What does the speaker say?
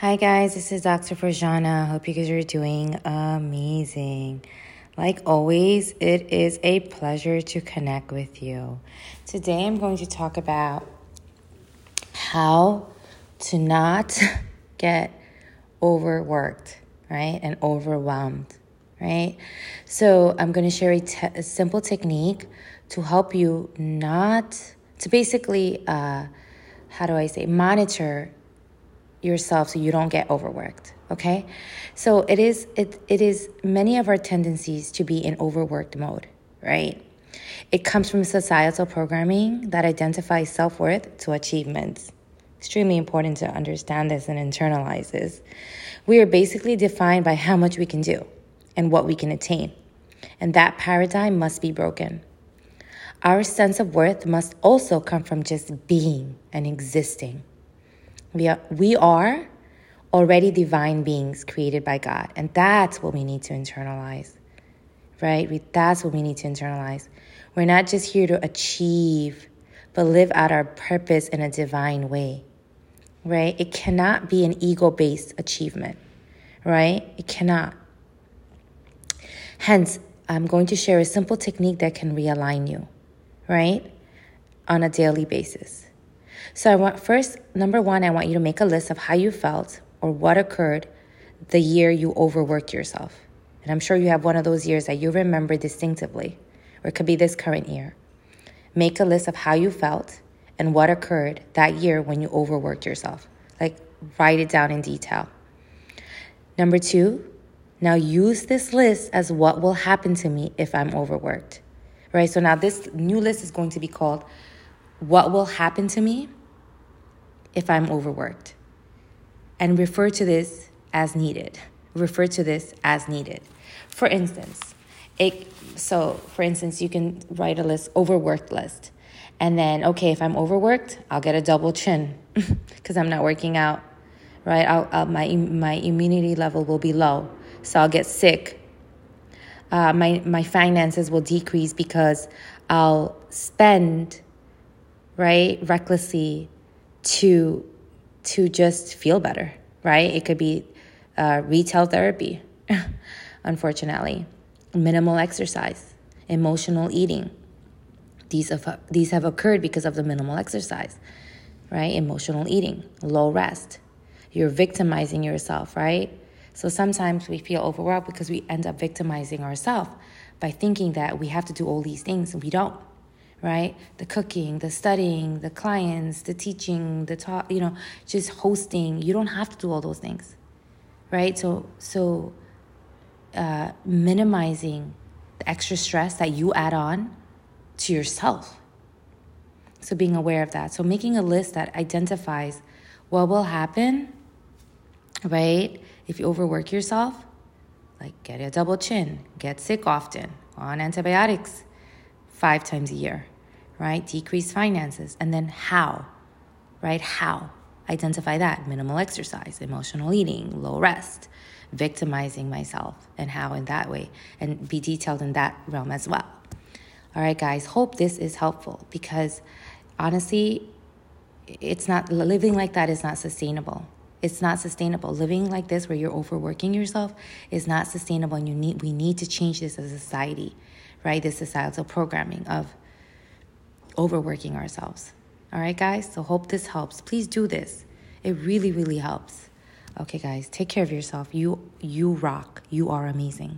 Hi, guys, this is Dr. Farjana. Hope you guys are doing amazing. Like always, it is a pleasure to connect with you. Today, I'm going to talk about how to not get overworked, right? And overwhelmed, right? So, I'm going to share a, te- a simple technique to help you not, to basically, uh, how do I say, monitor yourself so you don't get overworked okay? So it is it, it is many of our tendencies to be in overworked mode right? It comes from societal programming that identifies self-worth to achievements. Extremely important to understand this and internalize this. We are basically defined by how much we can do and what we can attain and that paradigm must be broken. Our sense of worth must also come from just being and existing we are, we are already divine beings created by God. And that's what we need to internalize, right? We, that's what we need to internalize. We're not just here to achieve, but live out our purpose in a divine way, right? It cannot be an ego based achievement, right? It cannot. Hence, I'm going to share a simple technique that can realign you, right? On a daily basis. So I want first, number one, I want you to make a list of how you felt or what occurred the year you overworked yourself. And I'm sure you have one of those years that you remember distinctively, or it could be this current year. Make a list of how you felt and what occurred that year when you overworked yourself. Like, write it down in detail. Number two, now use this list as what will happen to me if I'm overworked. Right? So now this new list is going to be called What Will Happen to Me if I'm overworked. And refer to this as needed. Refer to this as needed. For instance, it, so for instance, you can write a list, overworked list. And then, okay, if I'm overworked, I'll get a double chin because I'm not working out, right? I'll, I'll, my, my immunity level will be low. So I'll get sick. Uh, my, my finances will decrease because I'll spend, right, recklessly to to just feel better, right? It could be uh, retail therapy, unfortunately, minimal exercise, emotional eating. These have, these have occurred because of the minimal exercise, right? Emotional eating, low rest. You're victimizing yourself, right? So sometimes we feel overwhelmed because we end up victimizing ourselves by thinking that we have to do all these things and we don't right? The cooking, the studying, the clients, the teaching, the talk, you know, just hosting. You don't have to do all those things, right? So, so uh, minimizing the extra stress that you add on to yourself. So, being aware of that. So, making a list that identifies what will happen, right? If you overwork yourself, like get a double chin, get sick often, on antibiotics five times a year, right? Decrease finances. And then how, right? How? Identify that minimal exercise, emotional eating, low rest, victimizing myself, and how in that way, and be detailed in that realm as well. All right, guys, hope this is helpful because honestly, it's not living like that is not sustainable. It's not sustainable. Living like this where you're overworking yourself is not sustainable and you need we need to change this as a society, right? This societal programming of overworking ourselves. All right, guys? So, hope this helps. Please do this. It really, really helps. Okay, guys, take care of yourself. You you rock. You are amazing.